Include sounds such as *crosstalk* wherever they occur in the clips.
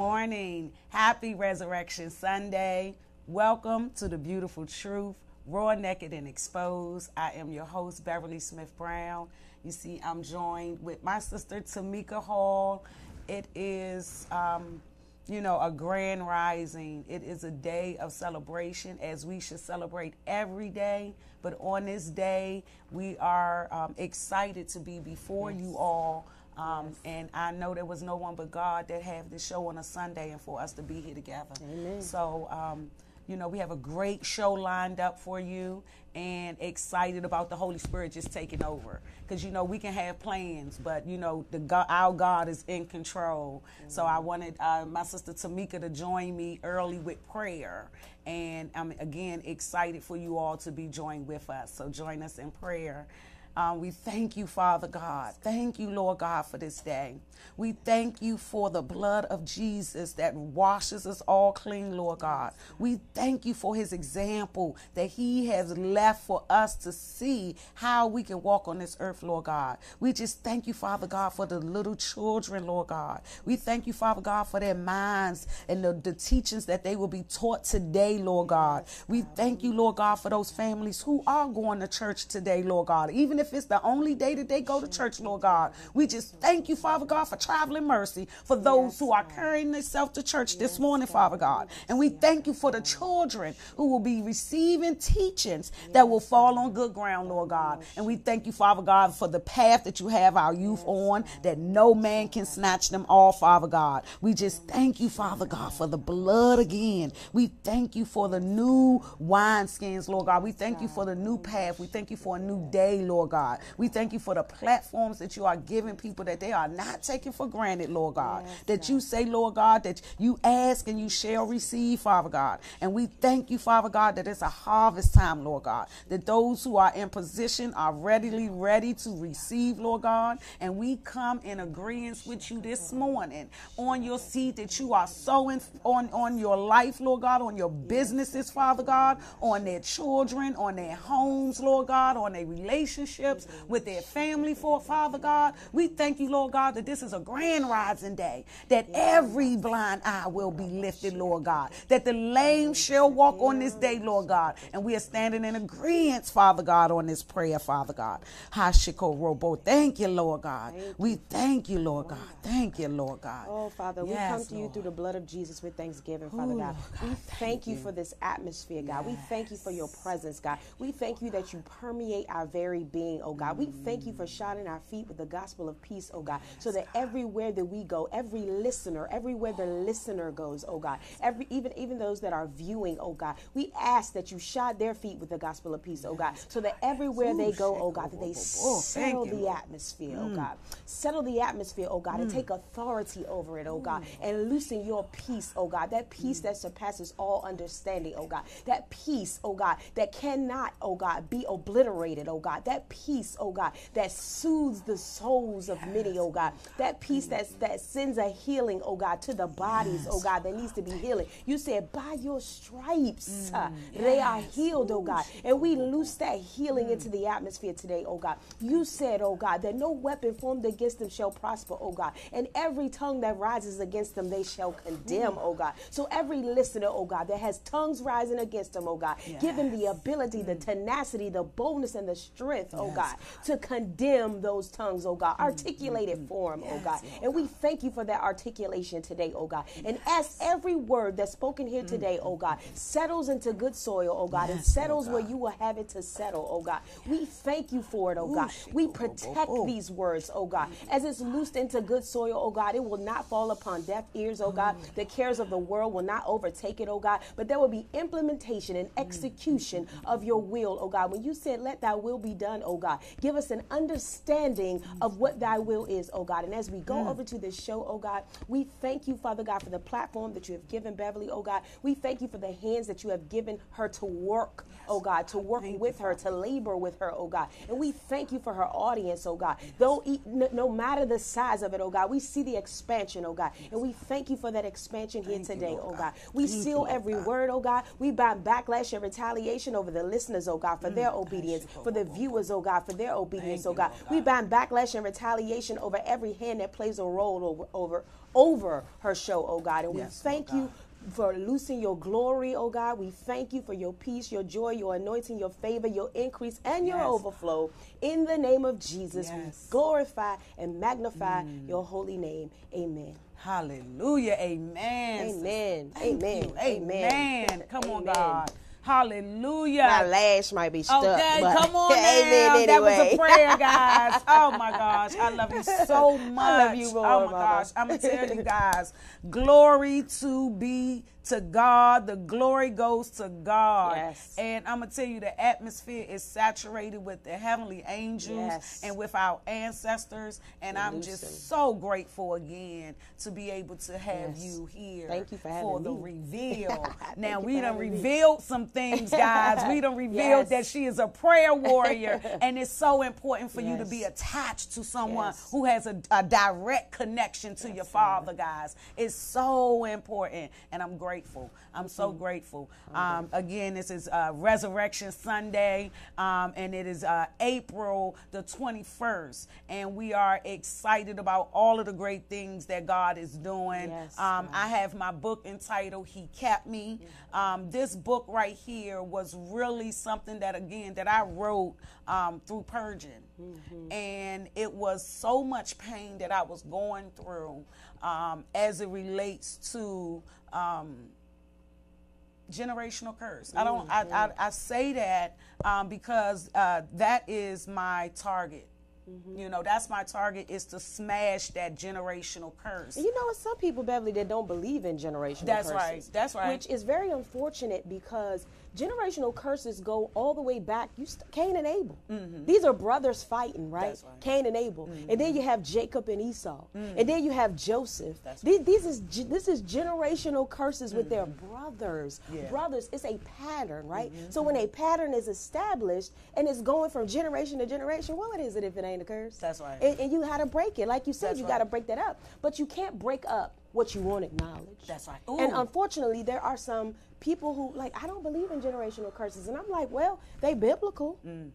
Morning. Happy Resurrection Sunday. Welcome to the beautiful truth, raw, naked, and exposed. I am your host, Beverly Smith Brown. You see, I'm joined with my sister, Tamika Hall. It is, um, you know, a grand rising. It is a day of celebration, as we should celebrate every day. But on this day, we are um, excited to be before yes. you all um, yes. And I know there was no one but God that have this show on a Sunday and for us to be here together. Amen. So, um, you know, we have a great show lined up for you and excited about the Holy Spirit just taking over. Because, you know, we can have plans, but, you know, the God, our God is in control. Mm-hmm. So I wanted uh, my sister Tamika to join me early with prayer. And I'm, again, excited for you all to be joined with us. So join us in prayer. Um, we thank you, Father God. Thank you, Lord God, for this day. We thank you for the blood of Jesus that washes us all clean, Lord God. We thank you for his example that he has left for us to see how we can walk on this earth, Lord God. We just thank you, Father God, for the little children, Lord God. We thank you, Father God, for their minds and the, the teachings that they will be taught today, Lord God. We thank you, Lord God, for those families who are going to church today, Lord God. Even if it's the only day that they go to church, Lord God. We just thank you, Father God, for traveling mercy for those who are carrying themselves to church this morning, Father God. And we thank you for the children who will be receiving teachings that will fall on good ground, Lord God. And we thank you, Father God, for the path that you have our youth on, that no man can snatch them off, Father God. We just thank you, Father God, for the blood again. We thank you for the new wineskins, Lord God. We thank you for the new path. We thank you for a new day, Lord God. We thank you for the platforms that you are giving people that they are not taking for granted, Lord God. Yes, that God. you say, Lord God, that you ask and you shall receive, Father God. And we thank you, Father God, that it's a harvest time, Lord God. That those who are in position are readily ready to receive, Lord God. And we come in agreement with you this morning on your seed that you are sowing on, on your life, Lord God, on your businesses, Father God, on their children, on their homes, Lord God, on their relationships relationships with their family for Father God. We thank you, Lord God, that this is a grand rising day, that every blind eye will be lifted, Lord God, that the lame shall walk on this day, Lord God. And we are standing in agreement, Father God, on this prayer, Father God. Hashiko Robo. Thank you, Lord God. We thank you, Lord God. Thank you, Lord God. Oh, Father, we come to you through the blood of Jesus with thanksgiving, Father God. We thank you for this atmosphere, God. We thank you for your presence, God. We thank you that you permeate our very being being, oh God. We thank you for shining our feet with the gospel of peace, oh God, so that everywhere that we go, every listener, everywhere the listener goes, oh God, every even even those that are viewing, oh God, we ask that you shod their feet with the gospel of peace, oh God, so that everywhere they go, oh God, that they settle the atmosphere, oh God, settle the atmosphere, oh God, and take authority over it, oh God, and loosen your peace, oh God, that peace that surpasses all understanding, oh God, that peace, oh God, that cannot, oh God, be obliterated, oh God, that peace, oh God, that soothes the souls of many, oh God. That peace that, that sends a healing, oh God, to the bodies, oh God, that needs to be healing. You said, by your stripes, uh, they are healed, oh God. And we loose that healing into the atmosphere today, oh God. You said, oh God, that no weapon formed against them shall prosper, oh God. And every tongue that rises against them, they shall condemn, oh God. So every listener, oh God, that has tongues rising against them, oh God, give them the ability, the tenacity, the boldness, and the strength, oh God, to condemn those tongues, oh God. Articulate it for them, oh God. And we thank you for that articulation today, oh God. And as every word that's spoken here today, oh God, settles into good soil, oh God, and settles where you will have it to settle, oh God. We thank you for it, oh God. We protect these words, oh God. As it's loosed into good soil, oh God, it will not fall upon deaf ears, oh God. The cares of the world will not overtake it, oh God. But there will be implementation and execution of your will, oh God. When you said, let thy will be done, oh God. Give us an understanding of what thy will is, oh God. And as we go mm. over to this show, oh God, we thank you, Father God, for the platform that you have given Beverly, oh God. We thank you for the hands that you have given her to work, oh God, to work thank with you, her, to labor with her, oh God. And we thank you for her audience, oh God. Though no matter the size of it, oh God, we see the expansion, oh God. And we thank you for that expansion here thank today, you, oh God. We thank seal you, every God. word, oh God. We bind backlash and retaliation over the listeners, oh God, for mm. their obedience, for the viewers, oh oh God, for their obedience, oh God. God. We bind backlash and retaliation over every hand that plays a role over over over her show, oh God. And yes, we thank you for loosing your glory, oh God. We thank you for your peace, your joy, your anointing, your favor, your increase, and your yes. overflow. In the name of Jesus, yes. we glorify and magnify mm. your holy name. Amen. Hallelujah. Amen. Amen. Amen. Amen. Come Amen. on, God. Hallelujah. My lash might be stuck. Okay, come on *laughs* now. Anyway. That was a prayer, guys. *laughs* Oh my gosh. I love you so much. I love you more, Oh my Mama. gosh. I'm gonna tell you guys. Glory to be to God. The glory goes to God. Yes. And I'm going to tell you, the atmosphere is saturated with the heavenly angels yes. and with our ancestors. And I'm just so grateful again to be able to have yes. you here. Thank you for for me. the reveal. *laughs* now, we done revealed me. some things, guys. we done *laughs* revealed that she is a prayer warrior. *laughs* and it's so important for you to be attached to someone who has a, a, direct connection to your father, guys. It's so important. And I'm grateful grateful. I'm so mm-hmm. grateful. Um, again, this is uh, Resurrection Sunday, um, and it is uh, April the 21st, and we are excited about all of the great things that God is doing. Yes, um, I have my book entitled "He Kept Me." Um, this book right here was really something that, again, that I wrote um, through purging, mm-hmm. and it was so much pain that I was going through um, as it relates to um, generational curse. I don't. I, I, I say that um, because uh, that is my target. Mm-hmm. You know, that's my target is to smash that generational curse. You know, some people, Beverly, that don't believe in generational that's curses. right. That's right. Which is very unfortunate because generational curses go all the way back. You st- Cain and Abel. Mm-hmm. These are brothers fighting, right? right. Cain and Abel, mm-hmm. and then you have Jacob and Esau, mm-hmm. and then you have Joseph. These, these, is this is generational curses with their mm-hmm. brothers. Yeah. Brothers, it's a pattern, right? Mm-hmm. So when a pattern is established and it's going from generation to generation, well, what is it if it ain't a curse? That's right. And, and you got to break it, like you said, That's you right. got to break that up. But you can't break up what you won't acknowledge. That's right. Ooh. And unfortunately, there are some people who like I don't believe in generational curses, and I'm like, well, they biblical. Mm.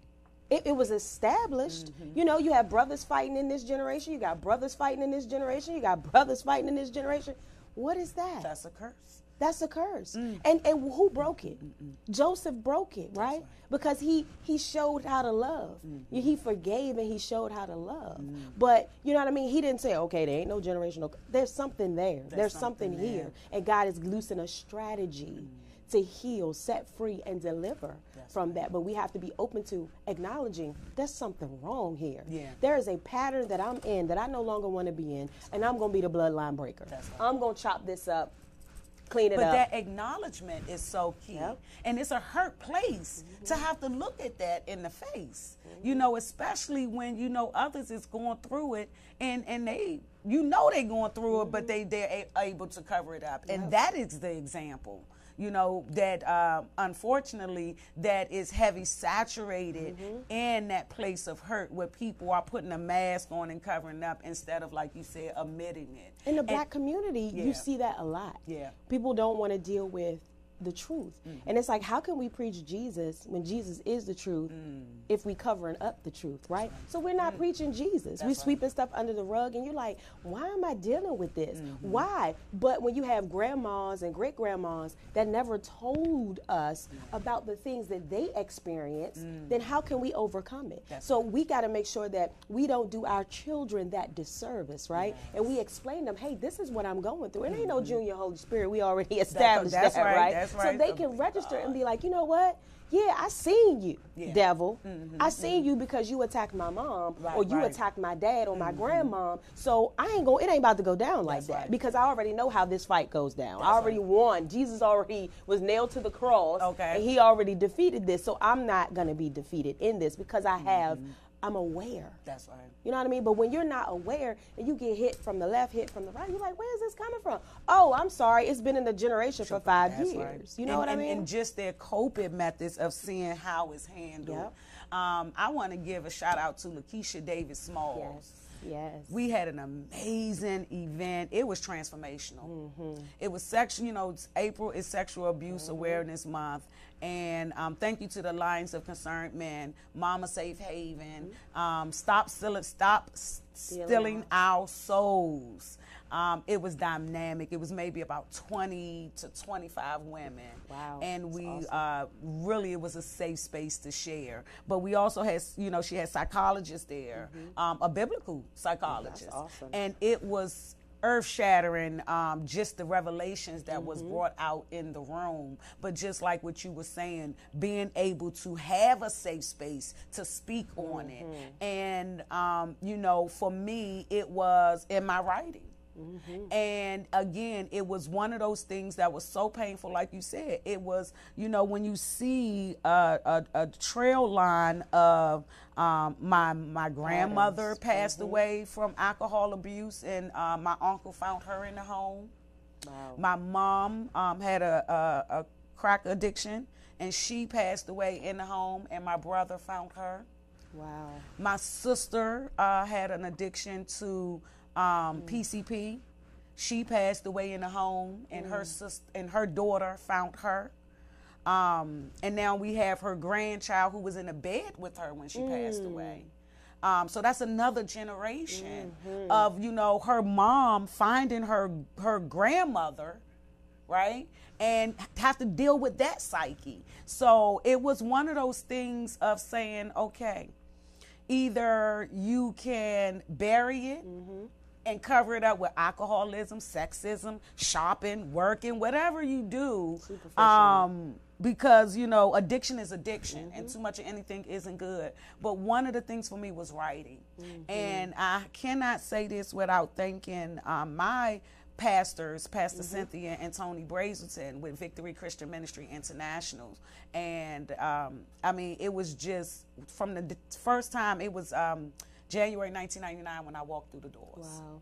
It, it, was established. Mm-hmm. You know, you have brothers fighting in this generation. You got brothers fighting in this generation. You got brothers fighting in this generation. What is that? That's a curse. That's a curse. Mm. And and who broke it? Mm-mm. Joseph broke it, right? right? Because he he showed how to love. Mm-hmm. He forgave and he showed how to love. Mm. But you know what I mean? He didn't say, "Okay, there ain't no generational." There's something there. There's, There's something, something there. here, and God is loosing a strategy mm. to heal, set free, and deliver That's from right. that. But we have to be open to acknowledging there's something wrong here. Yeah. There is a pattern that I'm in that I no longer want to be in, and I'm going to be the bloodline breaker. Right. I'm going to chop this up clean it but up. that acknowledgement is so key. Yep. And it's a hurt place mm-hmm. to have to look at that in the face. Mm-hmm. You know, especially when you know others is going through it and and they you know they're going through mm-hmm. it, but mm-hmm. they they're a- able to cover it up. Yep. And that is the example you know, that uh, unfortunately that is heavy saturated mm-hmm. in that place of hurt where people are putting a mask on and covering up instead of, like you said, admitting it. In the and, black community, yeah. you see that a lot. Yeah. People don't want to deal with the truth. Mm-hmm. And it's like, how can we preach Jesus when Jesus is the truth mm. if we covering up the truth, right? So we're not mm. preaching Jesus. We're sweeping stuff under the rug, and you're like, why am I dealing with this? Mm-hmm. Why? But when you have grandmas and great grandmas that never told us mm. about the things that they experienced, mm. then how can we overcome it? That's so right. we got to make sure that we don't do our children that disservice, right? Yes. And we explain them, hey, this is what I'm going through. It ain't no mm-hmm. junior Holy Spirit. We already *laughs* established that's, that's that, right? right? That's right. So they can register and be like, you know what? Yeah, I seen you, yeah. devil. Mm-hmm, I seen mm-hmm. you because you attacked my mom, right, or you right. attacked my dad or my mm-hmm. grandmom. So I ain't go. It ain't about to go down like That's that right. because I already know how this fight goes down. That's I already won. Jesus already was nailed to the cross. Okay, and he already defeated this. So I'm not gonna be defeated in this because I have mm-hmm. I'm aware. That's right. You know what I mean? But when you're not aware and you get hit from the left, hit from the right, you're like, where is this coming from? Oh, I'm sorry, it's been in the generation for five years. Right. You know and, what I mean? And just their coping methods of seeing how it's handled. Yep. Um, I want to give a shout out to Lakeisha Davis Smalls. Yes Yes. We had an amazing event. It was transformational. Mm-hmm. It was sexual, you know, April is Sexual Abuse mm-hmm. Awareness Month. And um, thank you to the Alliance of Concerned Men, Mama Safe Haven, um, Stop Stealing, Stop Stealing Our Souls. Um, it was dynamic. It was maybe about 20 to 25 women. Wow. And we awesome. uh, really, it was a safe space to share. But we also had, you know, she had psychologists there, mm-hmm. um, a biblical psychologist. awesome. And it was earth shattering, um, just the revelations that mm-hmm. was brought out in the room. But just like what you were saying, being able to have a safe space to speak mm-hmm. on it. Mm-hmm. And, um, you know, for me, it was in my writing. Mm-hmm. And again, it was one of those things that was so painful, like you said. It was, you know, when you see a, a, a trail line of um, my my grandmother passed mm-hmm. away from alcohol abuse, and uh, my uncle found her in the home. Wow. My mom um, had a, a, a crack addiction, and she passed away in the home, and my brother found her. Wow. My sister uh, had an addiction to um, mm. PCP. She passed away in a home, and mm. her sister and her daughter found her. Um, and now we have her grandchild who was in a bed with her when she mm. passed away. Um, so that's another generation mm-hmm. of you know her mom finding her her grandmother, right, and have to deal with that psyche. So it was one of those things of saying, okay, either you can bury it. Mm-hmm and cover it up with alcoholism, sexism, shopping, working, whatever you do. Um, because you know addiction is addiction mm-hmm. and too much of anything isn't good but one of the things for me was writing mm-hmm. and i cannot say this without thanking um, my pastors pastor mm-hmm. cynthia and tony brazelton with victory christian ministry international and um, i mean it was just from the first time it was um, January 1999 when I walked through the doors. Wow.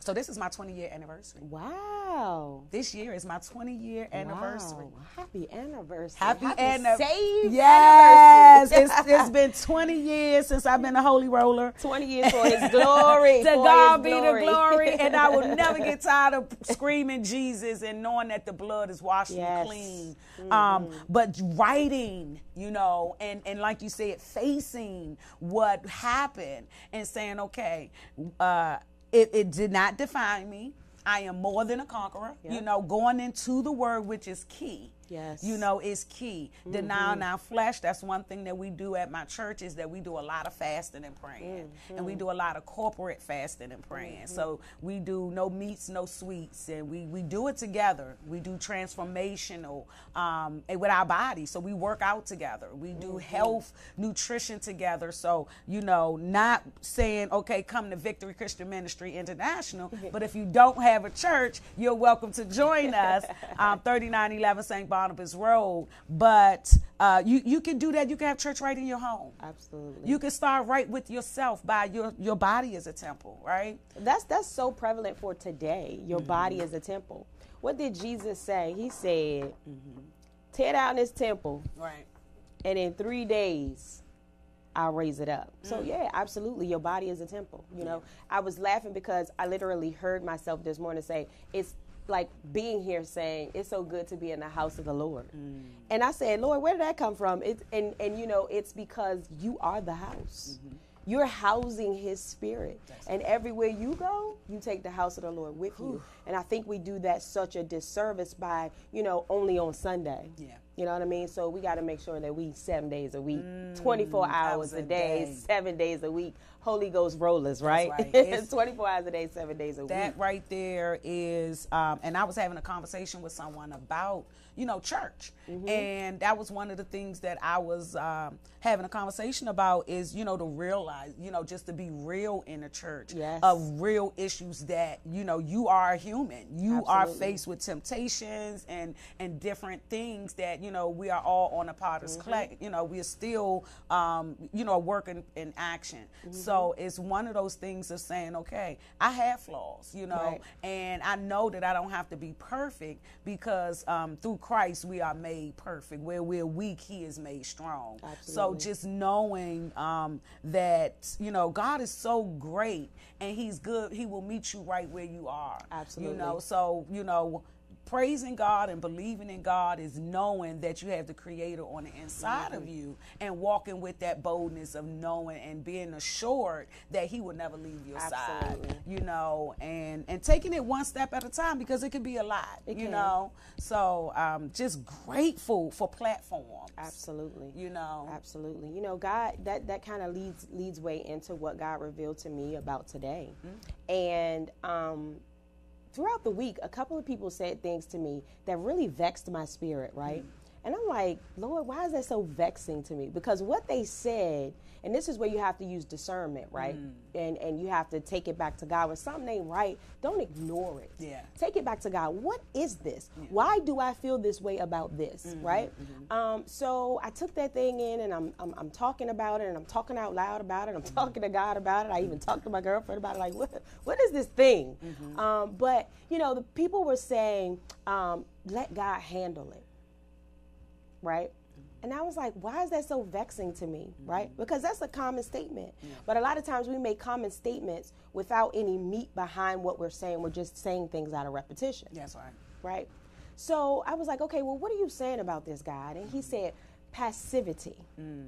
So this is my 20 year anniversary. Wow. This year is my 20 year anniversary. Wow. Happy anniversary. Happy, Happy anniversary. Yes. it's, it's *laughs* been 20 years since I've been a holy roller. 20 years for his glory. *laughs* to God be glory. the glory. and I will never get *laughs* tired of screaming Jesus and knowing that the blood is washing yes. clean. Mm-hmm. Um, but writing, you know, and, and like you said, facing what happened and saying, okay, uh, it, it did not define me. I am more than a conqueror. Yep. You know, going into the word, which is key. Yes. You know, is key. Mm-hmm. Denying our flesh. That's one thing that we do at my church is that we do a lot of fasting and praying. Mm-hmm. And we do a lot of corporate fasting and praying. Mm-hmm. So we do no meats, no sweets. And we, we do it together. We do transformational um, with our body. So we work out together. We do mm-hmm. health, nutrition together. So, you know, not saying, okay, come to Victory Christian Ministry International, *laughs* but if you don't have a church, you're welcome to join us. *laughs* Um, 3911 St. Bob Barnabas Road. But uh, you you can do that. You can have church right in your home. Absolutely. You can start right with yourself by your your body as a temple, right? That's that's so prevalent for today. Your mm-hmm. body is a temple. What did Jesus say? He said, mm-hmm. "Tear down this temple, right, and in three days." I'll raise it up. Mm. So yeah, absolutely. Your body is a temple. You know, I was laughing because I literally heard myself this morning say, "It's like being here saying it's so good to be in the house of the Lord. Mm. And I said, Lord, where did that come from? It's and and you know, it's because you are the house. Mm-hmm. You're housing his spirit. That's and everywhere you go, you take the house of the Lord with Whew. you. And I think we do that such a disservice by, you know, only on Sunday. Yeah. You know what I mean? So we got to make sure that we seven days a week, mm, 24 hours a day, day, seven days a week, Holy Ghost rollers, right? right. *laughs* 24 hours a day, seven days a that week. That right there is, um, and I was having a conversation with someone about, you know, church. Mm-hmm. And that was one of the things that I was um, having a conversation about is, you know, to realize, you know, just to be real in the church yes. of real issues that, you know, you are a human. You Absolutely. are faced with temptations and, and different things that you know we are all on a potter's mm-hmm. clay. You know, we are still um, you know working in action. Mm-hmm. So it's one of those things of saying, okay, I have flaws, you know, right. and I know that I don't have to be perfect because um, through Christ we are made perfect. Where we're weak, He is made strong. Absolutely. So just knowing um, that you know God is so great and He's good, He will meet you right where you are. Absolutely. You know, so you know praising God and believing in God is knowing that you have the creator on the inside mm-hmm. of you and walking with that boldness of knowing and being assured that he will never leave your Absolutely. side. You know, and and taking it one step at a time because it could be a lot. It you can. know. So um just grateful for platforms. Absolutely. You know. Absolutely. You know, God that that kind of leads leads way into what God revealed to me about today. Mm-hmm. And um throughout the week, a couple of people said things to me that really vexed my spirit, right? Mm. And I'm like, Lord, why is that so vexing to me? Because what they said, and this is where you have to use discernment, right? Mm. And and you have to take it back to God. When something ain't right, don't ignore it. Yeah. Take it back to God. What is this? Yeah. Why do I feel this way about this? Mm-hmm, right? Mm-hmm. Um, so I took that thing in and I'm, I'm, I'm talking about it and I'm talking out loud about it. I'm mm-hmm. talking to God about it. I even talked to my girlfriend about it. Like, what what is this thing? Mm-hmm. Um, but you know, the people were saying, um, let God handle it right? And I was like, why is that so vexing to me, mm-hmm. right? Because that's a common statement. Yeah. But a lot of times we make common statements without any meat behind what we're saying. We're just saying things out of repetition. That's right. Right? So I was like, okay, well, what are you saying about this, God? And he said, passivity. Mm.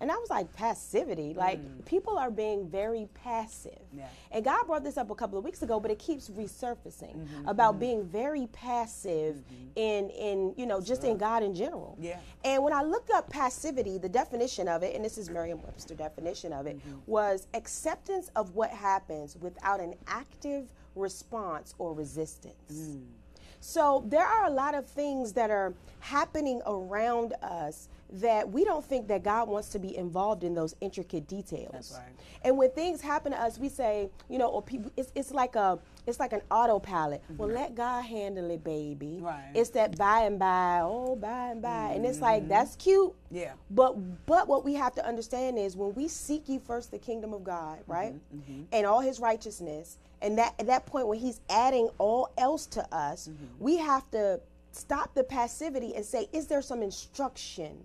And I was like, passivity. Like mm. people are being very passive. Yeah. And God brought this up a couple of weeks ago, but it keeps resurfacing mm-hmm, about mm-hmm. being very passive mm-hmm. in in you know just sure. in God in general. Yeah. And when I looked up passivity, the definition of it, and this is Merriam-Webster definition of it, mm-hmm. was acceptance of what happens without an active response or resistance. Mm. So there are a lot of things that are happening around us that we don't think that God wants to be involved in those intricate details. That's right. And when things happen to us, we say, you know, or people, it's, it's like a, it's like an autopilot. Mm-hmm. Well, let God handle it, baby. Right. It's that by and by, oh, by and by, mm-hmm. and it's like mm-hmm. that's cute. Yeah. But but what we have to understand is when we seek ye first the kingdom of God, mm-hmm. right, mm-hmm. and all His righteousness, and that at that point when He's adding all else to us, mm-hmm. we have to stop the passivity and say, is there some instruction?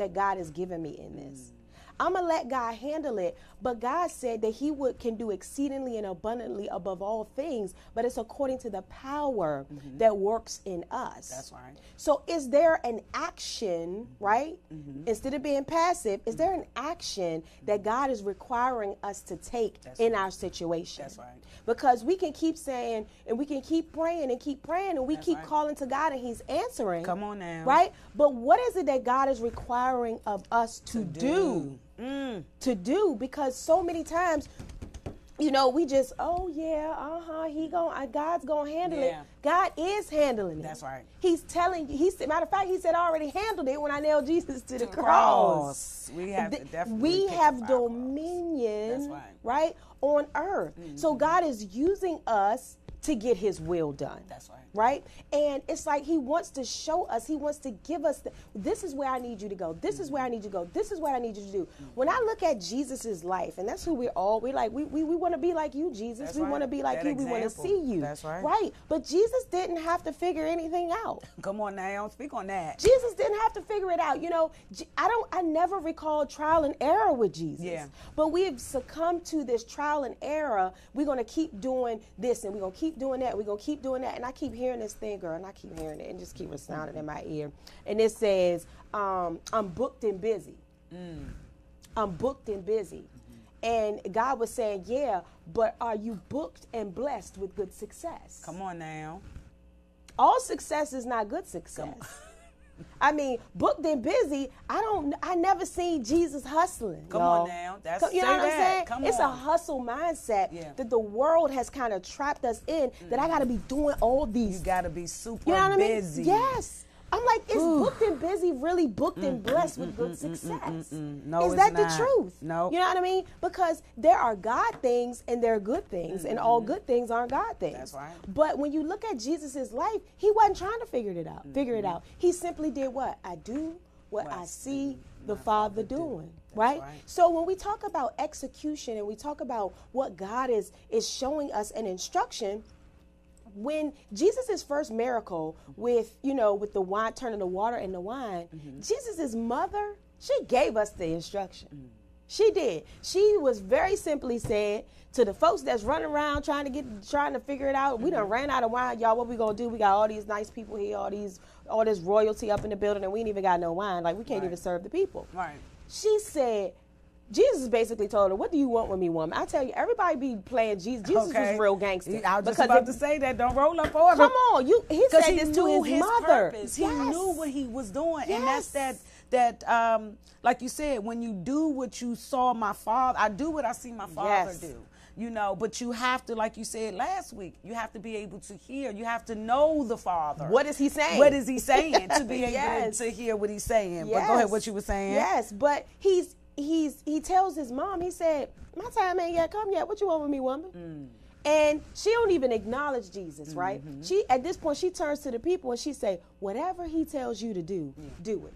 That God has given me in this. I'm gonna let God handle it. But God said that He would can do exceedingly and abundantly above all things, but it's according to the power mm-hmm. that works in us. That's right. So is there an action, mm-hmm. right? Mm-hmm. Instead of being passive, is there an action that God is requiring us to take That's in right. our situation? That's right. Because we can keep saying and we can keep praying and keep praying and we That's keep right. calling to God and He's answering. Come on now. Right? But what is it that God is requiring of us to, to do? do? Mm. to do because so many times you know, we just, oh yeah, uh huh, he going God's gonna handle yeah. it. God is handling it. That's right. He's telling you. He said, matter of fact, he said I already handled it when I nailed Jesus to the, cross. cross. We have definitely. We have dominion, right. right. on earth. Mm-hmm. So God is using us to get His will done. That's right right? And it's like he wants to show us, he wants to give us the, this is where I need you to go. This is where I need you to go. This is what I need you to do. Mm-hmm. When I look at Jesus's life, and that's who we're all, we're like, we, we, we want to be like you, Jesus. That's we right. want to be like that you. Example. We want to see you. That's right. Right. But Jesus didn't have to figure anything out. *laughs* Come on now, speak on that. Jesus didn't have to figure it out. You know, I don't, I never recall trial and error with Jesus. Yeah. But we've succumbed to this trial and error. We're going to keep doing this and we're going to keep doing that. We're going to keep doing that. And I keep hearing this thing, girl and I keep hearing it and just keep resounding in my ear. And it says, um, I'm booked and busy. Mm. I'm booked and busy. Mm-hmm. And God was saying, Yeah, but are you booked and blessed with good success? Come on now. All success is not good success. I mean, booked and busy. I don't. I never seen Jesus hustling. Come y'all. on now, that's you know what that. I'm saying. Come it's on. a hustle mindset yeah. that the world has kind of trapped us in. Mm. That I got to be doing all these. You got to be super you know what busy. I mean? Yes. I'm like, is Ooh. booked and busy really booked mm, and blessed mm, with mm, good mm, mm success? No, is that not. the truth? No. You know what I mean? Because there are God things and there are good things, and all mm-hmm. good things aren't God things. That's right. But when you look at Jesus' life, he wasn't trying to figure it out. Figure it mm-hmm. out. He simply did what? I do what, what I see the Father doing. Right? right? So when we talk about execution and we talk about what God is is showing us an instruction, when Jesus' first miracle with, you know, with the wine turning the water into wine, mm-hmm. Jesus' mother, she gave us the instruction. Mm. She did. She was very simply said to the folks that's running around trying to get trying to figure it out. Mm-hmm. We done mm-hmm. ran out of wine, y'all. What we gonna do? We got all these nice people here, all these all this royalty up in the building, and we ain't even got no wine. Like we can't right. even serve the people. Right. She said, Jesus basically told her, "What do you want with me, woman?" I tell you, everybody be playing Jesus. Jesus okay. was real gangster. I was just about to say that. Don't roll up for him. Come on, you. He said he this to his, his mother. Purpose. He yes. knew what he was doing, yes. and that's that. That, um, like you said, when you do what you saw my father, I do what I see my father yes. do you know but you have to like you said last week you have to be able to hear you have to know the father what is he saying what is he saying to be *laughs* able to hear what he's saying but go ahead what you were saying yes but he's he's he tells his mom, he said, My time ain't yet come yet. What you want with me, woman? Mm. And she don't even acknowledge Jesus, right? Mm-hmm. She at this point she turns to the people and she say, Whatever he tells you to do, yeah. do it.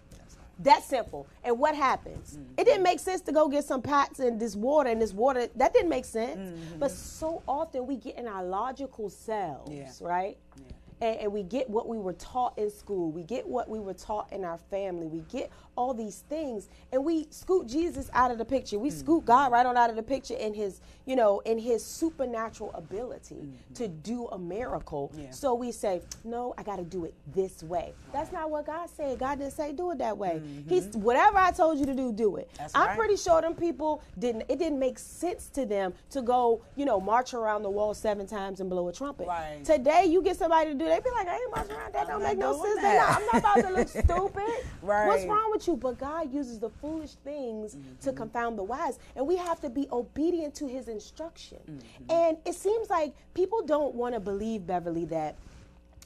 That's simple. And what happens? Mm-hmm. It didn't make sense to go get some pots and this water and this water. That didn't make sense. Mm-hmm. But so often we get in our logical selves, yeah. right? Yeah. And, and, we get what we were taught in school. We get what we were taught in our family. We get all these things and we scoot Jesus out of the picture. We mm-hmm. scoot God right on out of the picture in his, you know, in his supernatural ability mm-hmm. to do a miracle. Yeah. So we say, "No, I got to do it this way." That's not what God said. God didn't say do it that way. Mm-hmm. He's whatever I told you to do, do it. That's I'm right. pretty sure them people didn't it didn't make sense to them to go, you know, march around the wall seven times and blow a trumpet. Right. Today you get somebody to do, they be like, "I ain't marching around that. I'm don't make no sense." Not, I'm not about to look *laughs* stupid. right. What's wrong with you, but God uses the foolish things mm-hmm. to confound the wise, and we have to be obedient to His instruction. Mm-hmm. And it seems like people don't want to believe Beverly that,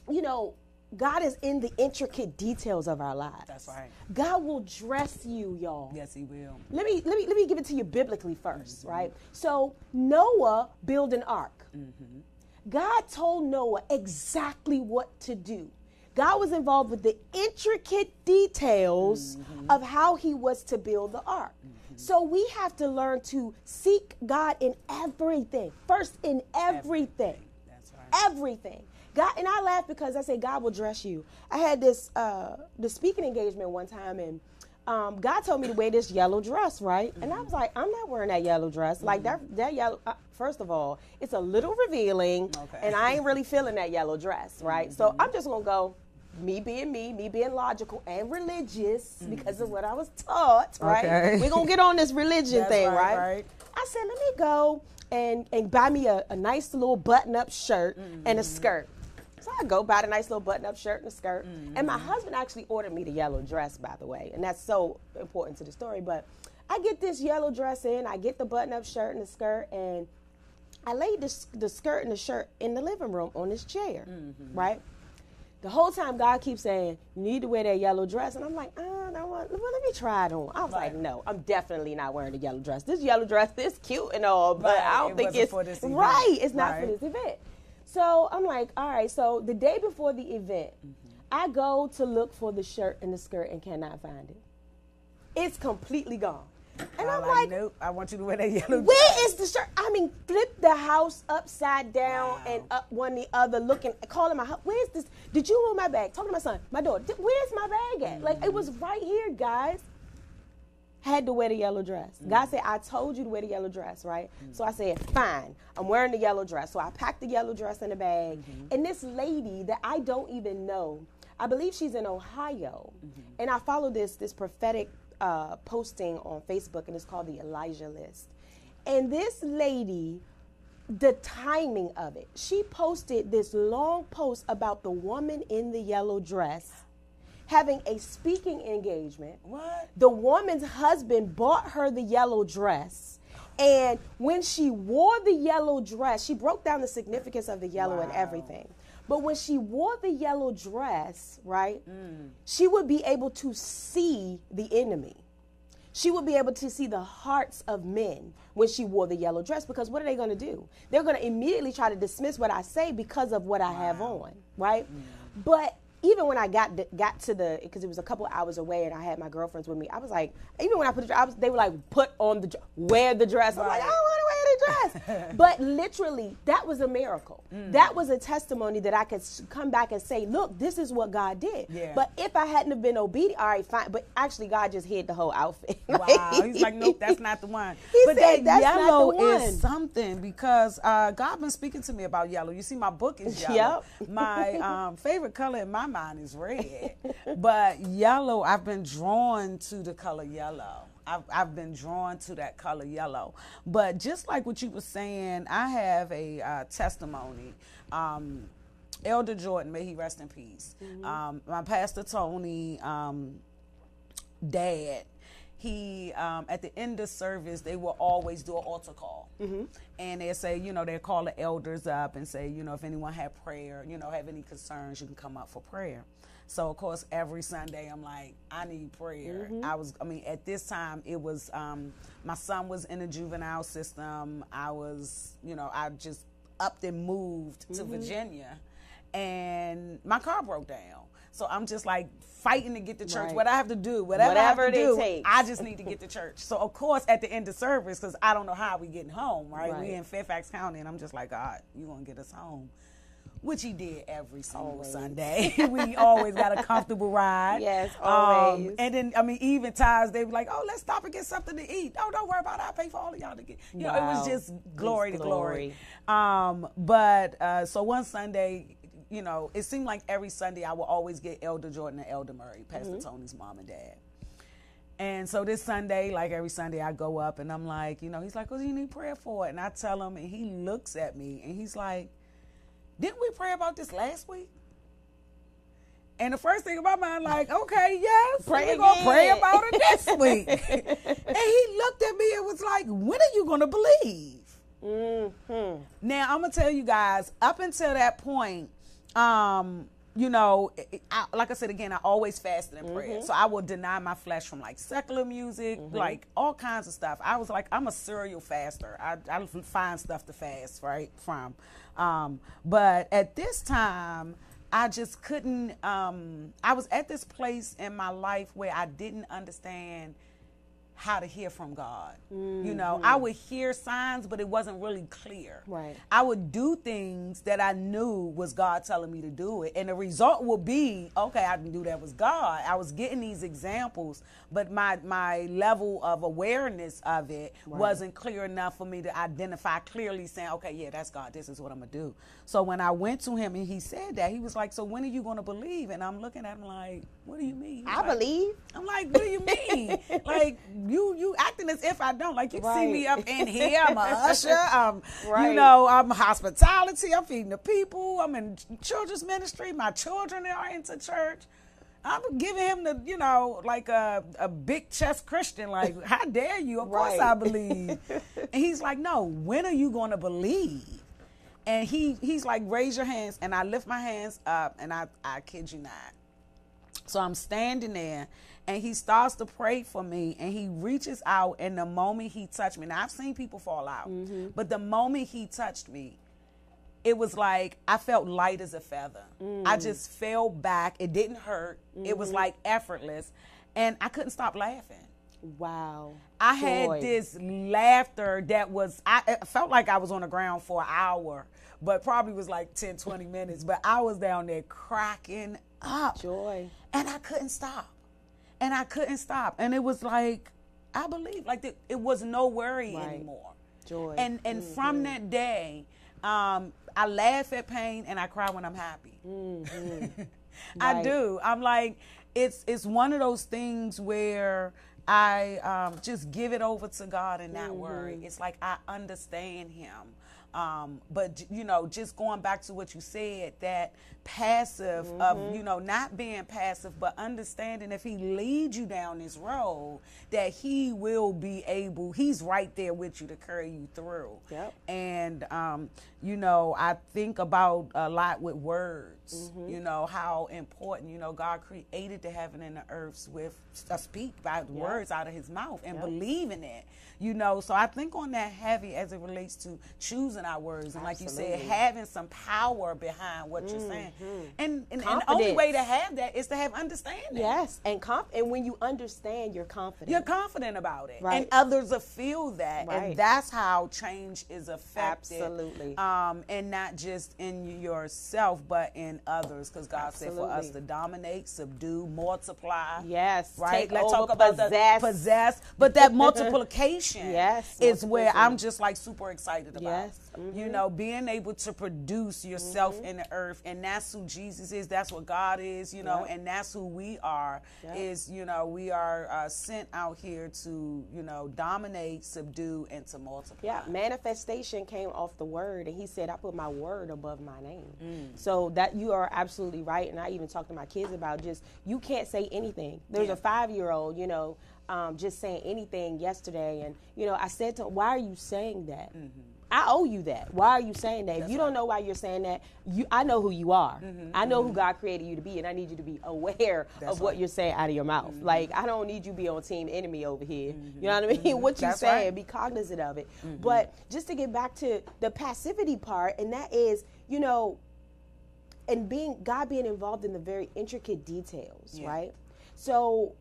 you know, God is in the intricate details of our lives. That's right. God will dress you, y'all. Yes, He will. Let me let me let me give it to you biblically 1st mm-hmm. right? So Noah built an ark. Mm-hmm. God told Noah exactly what to do. God was involved with the intricate details mm-hmm. of how he was to build the ark. Mm-hmm. So we have to learn to seek God in everything. First in everything. That's right. Everything. God and I laugh because I say God will dress you. I had this uh the speaking engagement one time and um, God told me to wear this yellow dress, right? Mm-hmm. And I was like, I'm not wearing that yellow dress. Mm-hmm. Like that, that yellow. Uh, first of all, it's a little revealing, okay. and I ain't really feeling that yellow dress, right? Mm-hmm. So I'm just gonna go. Me being me, me being logical and religious mm-hmm. because of what I was taught, right? Okay. We're gonna get on this religion thing, right, right? right? I said, let me go and and buy me a, a nice little button up shirt and a mm-hmm. skirt. So I go buy a nice little button up shirt and a skirt. Mm-hmm. And my husband actually ordered me the yellow dress, by the way. And that's so important to the story. But I get this yellow dress in, I get the button up shirt and the skirt, and I laid the, the skirt and the shirt in the living room on this chair, mm-hmm. right? The whole time God keeps saying, You need to wear that yellow dress. And I'm like, oh, I don't want, well, let me try it on. I was right. like, No, I'm definitely not wearing the yellow dress. This yellow dress is cute and all, but right. I don't it think it's right. It's not right. for this event. So I'm like, all right. So the day before the event, mm-hmm. I go to look for the shirt and the skirt and cannot find it. It's completely gone. And I'm like, like, nope, I want you to wear that yellow. Where dress. is the shirt? I mean, flip the house upside down wow. and up one the other, looking, calling my house. Where's this? Did you move my bag? Talking to my son, my daughter. Where's my bag at? Mm-hmm. Like it was right here, guys had to wear the yellow dress. Mm-hmm. God said, I told you to wear the yellow dress, right? Mm-hmm. So I said, fine, I'm wearing the yellow dress. So I packed the yellow dress in a bag. Mm-hmm. And this lady that I don't even know, I believe she's in Ohio. Mm-hmm. And I follow this, this prophetic uh, posting on Facebook, and it's called the Elijah List. And this lady, the timing of it, she posted this long post about the woman in the yellow dress having a speaking engagement. What? The woman's husband bought her the yellow dress. And when she wore the yellow dress, she broke down the significance of the yellow wow. and everything. But when she wore the yellow dress, right, mm. she would be able to see the enemy. She would be able to see the hearts of men when she wore the yellow dress because what are they going to do? They're going to immediately try to dismiss what I say because of what I have on, right? Mm. But even when I got got to the because it was a couple hours away and I had my girlfriends with me, I was like, even when I put the dress, they were like, put on the wear the dress. I'm like, I don't want to wear the dress. *laughs* but literally, that was a miracle. Mm. That was a testimony that I could come back and say, look, this is what God did. Yeah. But if I hadn't have been obedient, all right, fine. But actually, God just hid the whole outfit. *laughs* wow, He's like, nope, that's not the one. *laughs* He but said, that yellow is something because uh, God been speaking to me about yellow. You see, my book is yellow. Yep. My um, favorite color in my mind is red. but yellow, I've been drawn to the color yellow. I've, I've been drawn to that color yellow. But just like what you were saying, I have a uh, testimony. Um, Elder Jordan, may he rest in peace. Mm-hmm. Um, my pastor Tony, um, dad, he um, at the end of service they will always do an altar call mm-hmm. and they say you know they call the elders up and say you know if anyone had prayer you know have any concerns you can come up for prayer so of course every sunday i'm like i need prayer mm-hmm. i was i mean at this time it was um, my son was in the juvenile system i was you know i just upped and moved mm-hmm. to virginia and my car broke down so I'm just like fighting to get to church. Right. What I have to do, whatever, whatever I have to do, takes. I just need to get to church. So of course, at the end of service, because I don't know how we getting home, right? right? We in Fairfax County, and I'm just like, God, you gonna get us home. Which he did every single always. Sunday. *laughs* we always got a comfortable ride. *laughs* Yes, um, always. Um, and then, I mean, even times they were like, "Oh, let's stop and get something to eat." Oh, don't worry about it. I pay for all of y'all to get. You wow. know, it was just glory to glory. glory. Um, but uh, so one Sunday, you know, it seemed like every Sunday I would always get Elder Jordan and Elder Murray, Pastor mm-hmm. Tony's mom and dad. And so this Sunday, like every Sunday, I go up and I'm like, you know, he's like, what do you need prayer for? It? And I tell him, and he looks at me and he's like, didn't we pray about this last week? And the first thing in my mind, like, okay, yes, pray we're gonna pray about it this *laughs* week. and he looked at me and was like, when are you gonna believe? Mm-hmm. Now I'm gonna tell you guys, up until that point, um, you know, I, like I said again, I always fasted and prayed. Mm-hmm. So I will deny my flesh from like secular music, mm-hmm. like all kinds of stuff. I was like, I'm a serial faster. I, I find stuff to fast right from. Um, but at this time, I just couldn't. Um, I was at this place in my life where I didn't understand how to hear from God. Mm-hmm. You know, I mm-hmm. would hear signs, but it wasn't really clear. Right. I would do things that I knew was God telling me to do it. And the result would be, okay, I knew that was God. I was getting these examples, but my my level of awareness of it right. wasn't clear enough for me to identify clearly saying, okay, yeah, that's God. This is what I'm gonna do. So when I went to him and he said that, he was like, So when are you gonna believe? And I'm looking at him like, What do you mean? I like, believe. I'm like, what do you mean? *laughs* like you you acting as if I don't. Like you right. see me up in here. I'm a usher. *laughs* I'm right. you know I'm hospitality. I'm feeding the people. I'm in children's ministry. My children are into church. I'm giving him the, you know, like a, a big chest Christian, like, *laughs* how dare you? Of right. course I believe. *laughs* and he's like, no, when are you going to believe? And he he's like, raise your hands. And I lift my hands up, and I, I kid you not. So I'm standing there and he starts to pray for me and he reaches out and the moment he touched me now i've seen people fall out mm-hmm. but the moment he touched me it was like i felt light as a feather mm. i just fell back it didn't hurt mm-hmm. it was mm-hmm. like effortless and i couldn't stop laughing wow i Joy. had this laughter that was i felt like i was on the ground for an hour but probably was like 10 20 minutes but i was down there cracking up joy and i couldn't stop and I couldn't stop. And it was like, I believe, like the, it was no worry right. anymore. Joy. And and mm-hmm. from that day, um, I laugh at pain and I cry when I'm happy. Mm-hmm. *laughs* I do. I'm like, it's it's one of those things where I um, just give it over to God and not mm-hmm. worry. It's like I understand Him Um, but you know, just going back to what you said, that passive mm-hmm. of you know not being passive, but understanding if he leads you down this road, that he will be able. He's right there with you to carry you through. Yep. And um, you know, I think about a lot with words. Mm-hmm. You know how important. You know, God created the heaven and the earths with a speak by yep. words out of His mouth and yep. believing it you know so i think on that heavy as it relates to choosing our words and like you said having some power behind what mm-hmm. you're saying and, and, and, the only way to have that is to have understanding yes and comp- and when you understand you're confident you're confident about it right. and others will feel that right. and that's how change is affected absolutely um, and not just in yourself but in others because god absolutely. said for us to dominate subdue multiply yes right Take let's talk about possess. the possess but that *laughs* multiplication yes, is where I'm just like super excited about. Yes. Mm-hmm. You know, being able to produce yourself mm-hmm. in the earth, and that's who Jesus is. That's what God is. You know, yep. and that's who we are. Yep. Is you know we are uh, sent out here to you know dominate, subdue, and to multiply. Yeah, manifestation came off the word, and He said, "I put my word above my name." Mm. So that you are absolutely right, and I even talk to my kids about just you can't say anything. There's yeah. a five year old, you know um, just saying anything yesterday, and you know, I said to him, "Why are you saying that?" Mm-hmm. I owe you that. Why are you saying that? That's if you don't know why you're saying that, you I know who you are. Mm-hmm, I know mm-hmm. who God created you to be, and I need you to be aware That's of what right. you're saying out of your mouth. Mm-hmm. Like I don't need you to be on team enemy over here. You know what I mean? Mm-hmm. *laughs* what you saying, right. be cognizant of it. Mm-hmm. But just to get back to the passivity part, and that is, you know, and being God being involved in the very intricate details, yeah. right? So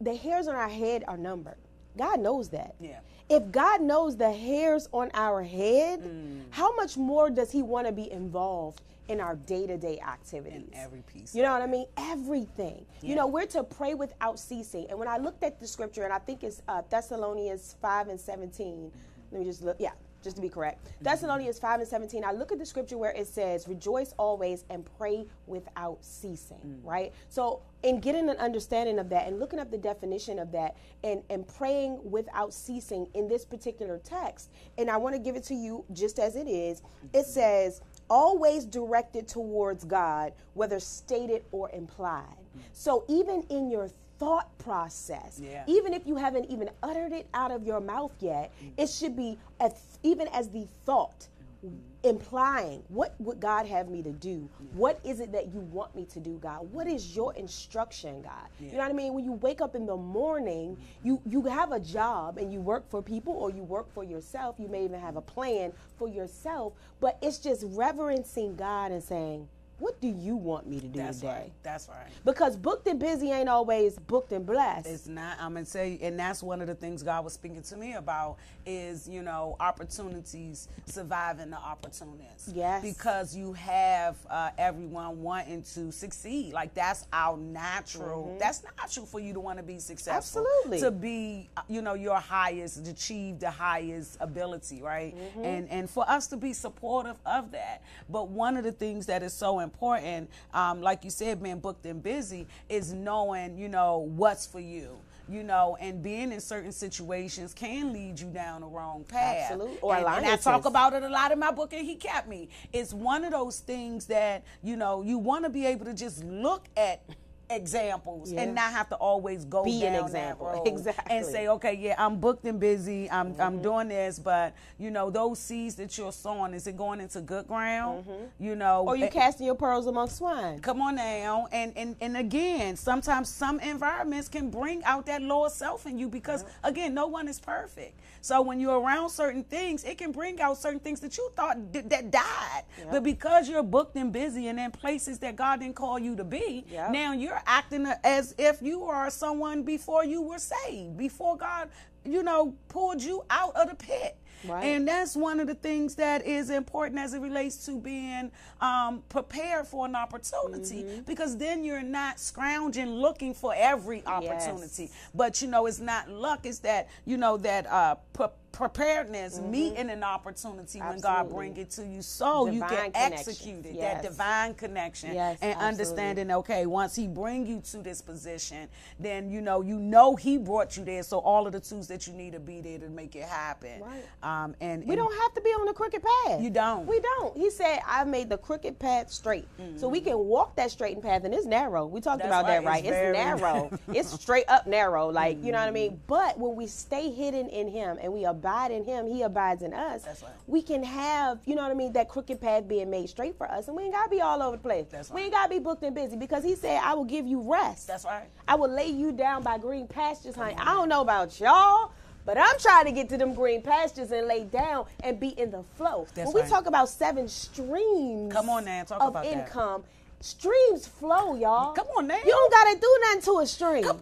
the hairs on our head are numbered. God knows that. Yeah. If God knows the hairs on our head, mm. how much more does He want to be involved in our day to day activities? In every piece. You know what I mean? Everything. Yeah. You know, we're to pray without ceasing. And when I looked at the scripture, and I think it's uh, Thessalonians 5 and 17, let me just look. Yeah, just to be correct. Mm-hmm. Thessalonians 5 and 17, I look at the scripture where it says, rejoice always and pray without ceasing, mm-hmm. right? So, in getting an understanding of that and looking up the definition of that and, and praying without ceasing in this particular text, and I want to give it to you just as it is, mm-hmm. it says, always directed towards God, whether stated or implied. Mm-hmm. So, even in your thought process. Yeah. Even if you haven't even uttered it out of your mouth yet, mm-hmm. it should be as, even as the thought mm-hmm. implying what would God have me to do? Yeah. What is it that you want me to do, God? What is your instruction, God? Yeah. You know what I mean? When you wake up in the morning, mm-hmm. you you have a job and you work for people or you work for yourself. You may even have a plan for yourself, but it's just reverencing God and saying, what do you want me to do That's today? Right. That's right. Because booked and busy ain't always booked and blessed. It's not. I'm gonna say, and that's one of the things God was speaking to me about is you know opportunities, surviving the opportunities. Yes. Because you have uh, everyone wanting to succeed. Like that's our natural. Mm-hmm. That's natural for you to want to be successful. Absolutely. To be, you know, your highest, achieve the highest ability, right? Mm-hmm. And and for us to be supportive of that. But one of the things that is so important important, um, like you said, being booked and busy, is knowing, you know, what's for you you know, and being in certain situations can lead you down the wrong path. Absolutely. Or and, and I talk about it a lot in my book, and he kept me. It's one of those things that, you know, you want to be able to just look at examples and not have to always go be an example. *laughs* exactly and say okay yeah i'm booked and busy. I'm, mm-hmm. I'm doing this but you know those seeds that you're sowing is it going into good ground? Mm-hmm. you know or you casting your pearls among swine. Come on now. And and and again sometimes some environments can bring out that lower self in you because yeah. again no one is perfect. So when you're around certain things it can bring out certain things that you thought d- that died. Yeah. but because you're booked and busy and in places that god didn't call you to be now you're acting as if you are someone before you were saved, before God, you know, pulled you out of the pit. Right. And that's one of the things that is important as it relates to being um, prepared for an opportunity mm-hmm. because then you're not scrounging looking for every opportunity. Yes. But, you know, it's not luck, it's that, you know, that uh, pre- preparedness, mm-hmm. meeting an opportunity absolutely. when God bring it to you, so divine you can execute it. Yes. That divine connection yes, and absolutely. understanding. Okay, once He bring you to this position, then you know you know He brought you there. So all of the tools that you need to be there to make it happen. Right. Um, and, we don't have to be on the crooked path. You don't. We don't. He said, "I've made the crooked path straight, mm-hmm. so we can walk that straightened path." And it's narrow. We talked That's about right. that, right? It's, it's narrow. *laughs* it's straight up narrow. Like mm-hmm. you know what I mean. Mm-hmm. But when we stay hidden in Him and we abide in Him, He abides in us. That's right. We can have you know what I mean that crooked path being made straight for us, and we ain't gotta be all over the place. That's right. We ain't gotta be booked and busy because He said, "I will give you rest." That's right. I will lay you down by green pastures, honey. I don't know about y'all. But I'm trying to get to them green pastures and lay down and be in the flow. That's when we right. talk about seven streams Come on now, talk of about income, that. streams flow, y'all. Come on now. You don't gotta do nothing to a stream. Come,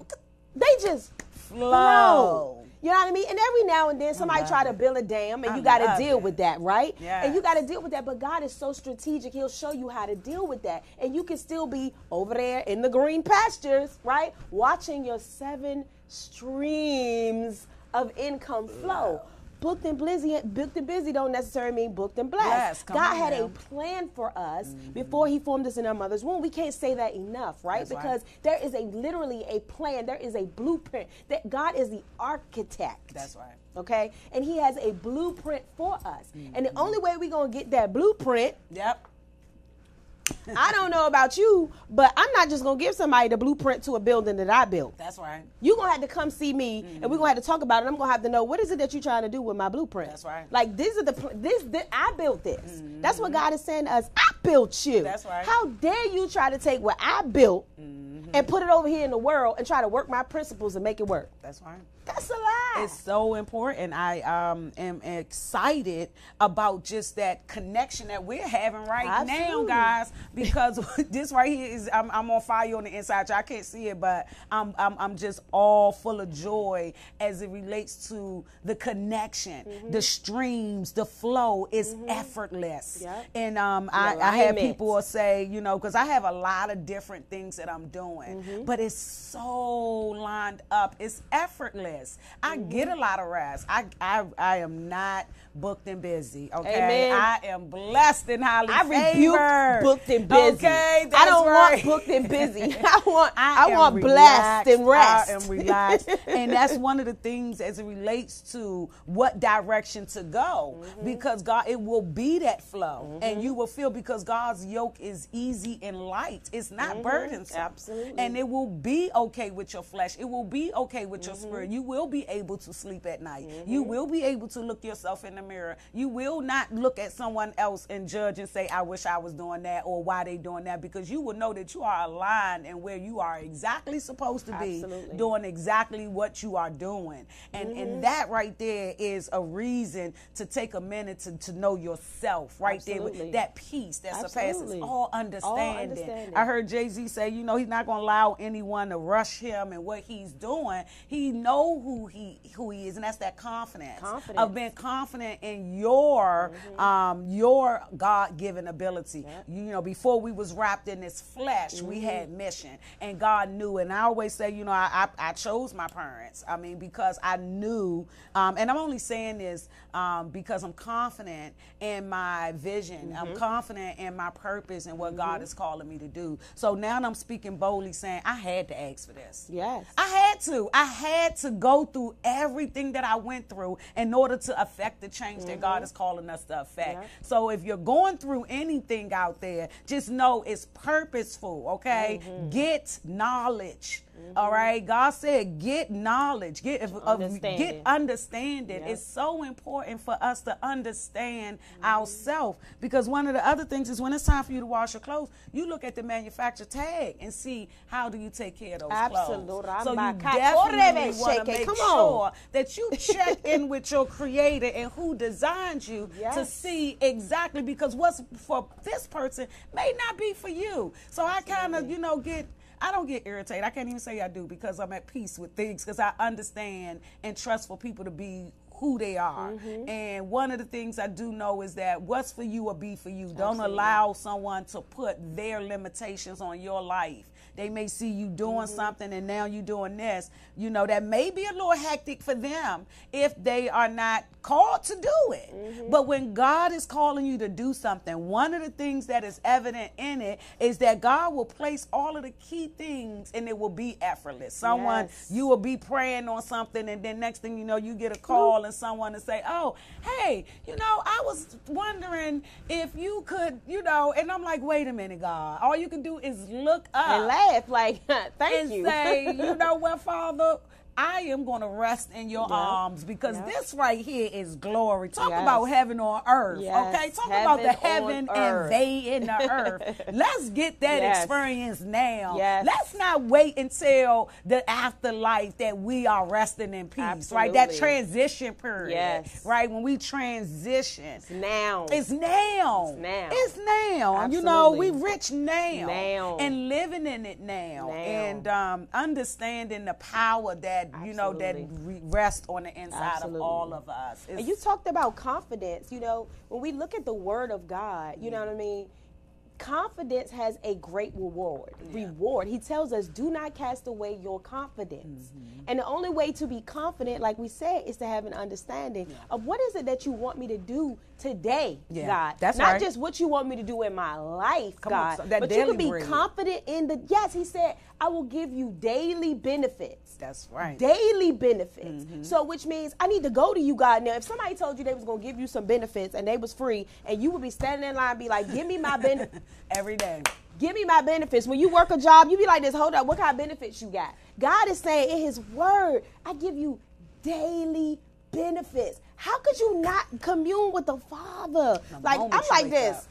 they just flow. flow. You know what I mean? And every now and then somebody try to build a dam and I you got to deal it. with that, right? Yes. And you got to deal with that. But God is so strategic. He'll show you how to deal with that. And you can still be over there in the green pastures, right? Watching your seven streams of income flow. Booked and busy, booked and busy don't necessarily mean booked and blessed. God had now. a plan for us mm-hmm. before He formed us in our mother's womb. We can't say that enough, right? That's because right. there is a literally a plan. There is a blueprint. That God is the architect. That's right. Okay, and He has a blueprint for us. Mm-hmm. And the only way we're gonna get that blueprint, yep, I don't know about you, but I'm not just gonna give somebody the blueprint to a building that I built. That's right. You're gonna have to come see me, mm-hmm. and we're gonna have to talk about it. I'm gonna have to know what is it that you're trying to do with my blueprint. That's right. Like this is the this, this I built this. Mm-hmm. That's what God is saying to us. I built you. That's right. How dare you try to take what I built mm-hmm. and put it over here in the world and try to work my principles and make it work? That's right. That's a lie. It's so important. I um, am excited about just that connection that we're having right Absolutely. now, guys. Because *laughs* this right here is I'm, I'm, on fire on the inside. Y'all can't see it, but I'm, I'm, I'm just all full of joy as it relates to the connection, mm-hmm. the streams, the flow is mm-hmm. effortless. Yep. And um, I, I have people say, you know, because I have a lot of different things that I'm doing, mm-hmm. but it's so lined up. It's effortless. I Mm-hmm. get a lot of rest. I, I I am not booked and busy. Okay, Amen. I am blessed and highly I favored. rebuke booked and busy. Okay, I don't right. want booked and busy. *laughs* I want I, I, want blessed and rest. I am *laughs* relaxed, and that's one of the things as it relates to what direction to go, mm-hmm. because God, it will be that flow, mm-hmm. and you will feel because God's yoke is easy and light. It's not mm-hmm. burdensome, Absolutely, and it will be okay with your flesh. It will be okay with your Mm-hmm. spirit. You will be able to sleep at night. You will be able to look yourself in the mirror. You will not look at someone else and judge and say, "I wish I was doing that" or "Why they doing that?" Because you will know that you are aligned and where you are exactly supposed to be, Absolutely. doing exactly what you are doing. And and that right there is a reason to take a minute to, to know yourself. Right there with that peace that surpasses Absolutely. all understanding. understanding. I heard Jay Z say, you know, he's not going to allow anyone to rush him and what he's doing. He know who he who he is, and that's that confidence, Confidence. of being confident in your um, your God given ability. Yep. You know, before we was wrapped in this flesh, we had mission, and God knew. And I always say, you know, I I, I chose my parents. I mean, because I knew, um, and I'm only saying this um, because I'm confident in my vision. I'm confident in my purpose and what God is calling me to do. So now I'm speaking boldly, saying I had to ask for this. Yes. I had to. I had to go through everything that I went through in order to affect the change that God is calling us to affect. Yeah. So if you're going through anything out there, just know it's purposeful, okay? Mm-hmm. Get knowledge. All right, God said, "Get knowledge, get of, of- get Understanding. understanding." Yeah. It's so important for us to understand ourselves because one of the other things is when it's time for you to wash your clothes, you look at the manufacturer tag and see how do you take care of those Absolute. clothes. So you definitely want to make Come sure on. that you check in with your creator and who designed you to see exactly because what's for this person may not be for you. So I kind of, you know, get I don't get irritated. I can't even say I do because I'm at peace with things because I understand and trust for people to be who they are. Mm-hmm. And one of the things I do know is that what's for you will be for you. Don't Absolutely. allow someone to put their limitations on your life they may see you doing mm-hmm. something and now you're doing this. You know, that may be a little hectic for them if they are not called to do it. Mm-hmm. But when God is calling you to do something, one of the things that is evident in it is that God will place all of the key things and it will be effortless. Someone yes. you will be praying on something and then next thing you know you get a call and someone to say, "Oh, hey, you know, I was wondering if you could, you know," and I'm like, "Wait a minute, God. All you can do is look up laugh like, *laughs* "Thank and you." say, *laughs* "You know what, Father, I am going to rest in your arms because this right here is glory. Talk yes. about heaven on earth. Yes. Okay, talk heaven about the heaven and they in the earth. *laughs* Let's get that experience now. Let's not wait until the afterlife that we are resting in peace. Absolutely. Right, that transition period. Yes, right when we transition. It's now. It's now. It's now. It's now. Absolutely. You know, we rich now. Now. And living in it now. now. And um, understanding the power that Absolutely. you know, that rest on the inside Absolutely. of all of us. It's, and you talked about confidence. You know, when we look at the Word of God, you know what I mean confidence has a great reward. Yeah. Reward. He tells us, "Do not cast away your confidence." Mm-hmm. And the only way to be confident, like we said, is to have an understanding yeah. of what is it that you want me to do today, yeah. God. That's not right. just what you want me to do in my life, Come God. On, so but you can be bread. confident in the. Yes, He said, "I will give you daily benefits." That's right. Daily benefits. Mm-hmm. So, which means I need to go to you, God. Now, if somebody told you they was gonna give you some benefits and they was free, and you would be standing in line, and be like, "Give me my *laughs* benefits." Every day. Give me my benefits. When you work a job, you be like this, hold up, what kind of benefits you got? God is saying in his word, I give you daily benefits. How could you not commune with the Father? The like I'm like this. Up.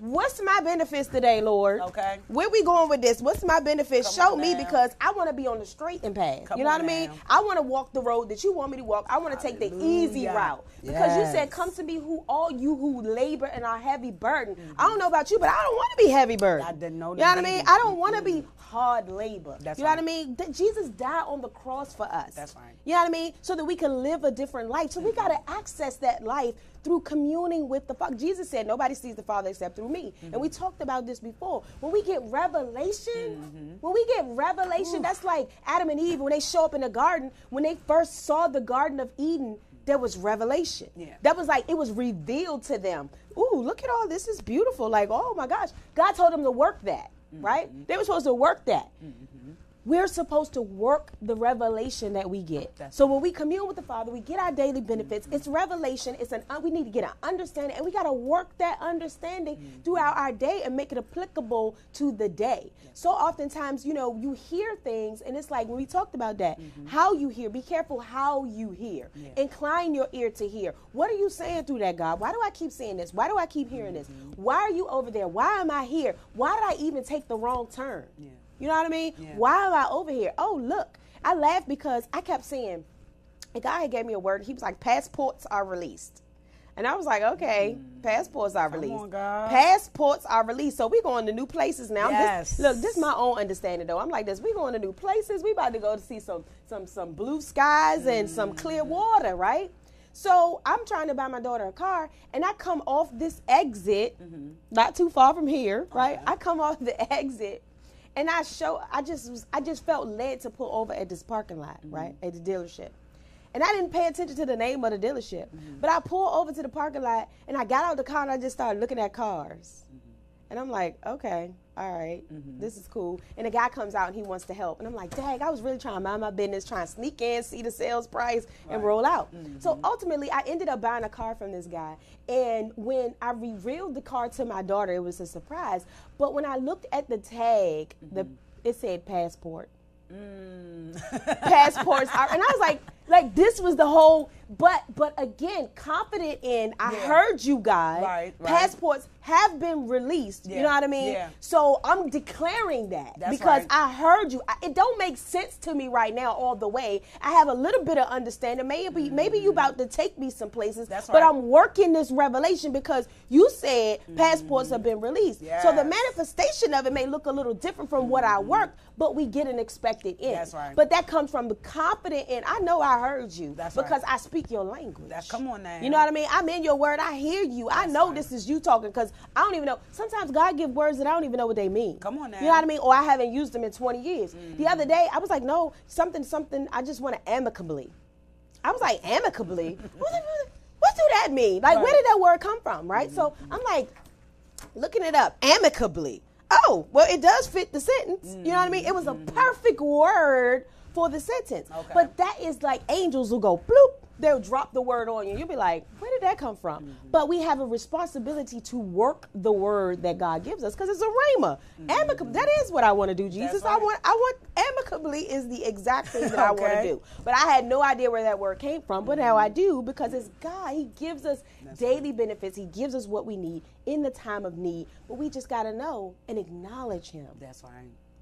What's my benefits today, Lord? Okay. Where we going with this? What's my benefits? Come Show me because I want to be on the straight and path. Come you know what I mean? I want to walk the road that you want me to walk. I want to take the easy route because yes. you said, "Come to me, who all you who labor and are heavy burden." Mm-hmm. I don't know about you, but I don't want to be heavy burden. I didn't know. You know what I mean? I don't want to be hard labor. That's you know right. what I mean? Jesus died on the cross for us. That's right. You know what I mean? So that we can live a different life. So mm-hmm. we got to access that life through communing with the Father. Jesus said, Nobody sees the Father except through me. Mm-hmm. And we talked about this before. When we get revelation, mm-hmm. when we get revelation, Ooh. that's like Adam and Eve when they show up in the garden, when they first saw the Garden of Eden, there was revelation. Yeah. That was like it was revealed to them. Ooh, look at all this is beautiful. Like, oh my gosh. God told them to work that, mm-hmm. right? They were supposed to work that. We're supposed to work the revelation that we get. That's so when we commune with the Father, we get our daily benefits. Mm-hmm. It's revelation. It's an uh, we need to get an understanding, and we got to work that understanding mm-hmm. throughout our day and make it applicable to the day. So oftentimes, you know, you hear things, and it's like when we talked about that, mm-hmm. how you hear. Be careful how you hear. Yeah. Incline your ear to hear. What are you saying through that, God? Why do I keep saying this? Why do I keep hearing this? Mm-hmm. Why are you over there? Why am I here? Why did I even take the wrong turn? Yeah. You know what I mean? Yeah. Why am I over here? Oh, look. I laughed because I kept saying, a guy had gave me a word. He was like, passports are released. And I was like, okay, mm. passports are released. On, passports are released. So we're going to new places now. Yes. This, look, this is my own understanding though. I'm like this. We going to new places. We about to go to see some some some blue skies mm. and some clear mm. water, right? So I'm trying to buy my daughter a car, and I come off this exit, mm-hmm. not too far from here, right? Okay. I come off the *laughs* exit, and I show I just was I just felt led to pull over at this parking lot, mm-hmm. right? At the dealership. And I didn't pay attention to the name of the dealership. Mm-hmm. But I pulled over to the parking lot and I got out of the car and I just started looking at cars. Mm-hmm. And I'm like, okay, all right, mm-hmm. this is cool. And the guy comes out and he wants to help. And I'm like, dang, I was really trying to mind my business, trying to sneak in, see the sales price, and roll out. Mm-hmm. So ultimately, I ended up buying a car from this guy. And when I revealed the car to my daughter, it was a surprise. But when I looked at the tag, the mm-hmm. it said passport. Mm. Passports are, and I was like, like this was the whole but but again confident in i yeah. heard you guys right, right. passports have been released yeah. you know what i mean yeah. so i'm declaring that That's because right. i heard you I, it don't make sense to me right now all the way i have a little bit of understanding maybe mm-hmm. maybe you about to take me some places That's but i'm working this revelation because you said mm-hmm. passports have been released yes. so the manifestation of it may look a little different from mm-hmm. what i mm-hmm. worked but we get an expected end That's right. but that comes from the confident in i know i I heard you. That's because right. I speak your language. Come on now. You know what I mean? I'm in your word. I hear you. I know this is you talking because I don't even know. Sometimes God give words that I don't even know what they mean. Come on now. You know what I mean? Or I haven't used them in 20 years. Mm-hmm. The other day, I was like, no, something, something. I just want to amicably. I was like, amicably. *laughs* what, what do that mean? Like, where did that word come from? Right. So I'm like, looking it up, amicably. Oh, well, it does fit the sentence. You know what I mean? It was a perfect word for the sentence. Okay. But that is like angels will go bloop. They'll drop the word on you. You'll be like, where did that come from? Mm-hmm. But we have a responsibility to work the word that God gives us because it's a rhema. Amicable. That is what I want to do, Jesus. I Mm-hmm. want. I want amicably is the exact thing that I want to do. But I had no idea where that word came from. But now I do because it's God. He gives us daily benefits. He gives us what we need in the time of need. But we just got to know and acknowledge Him That's right.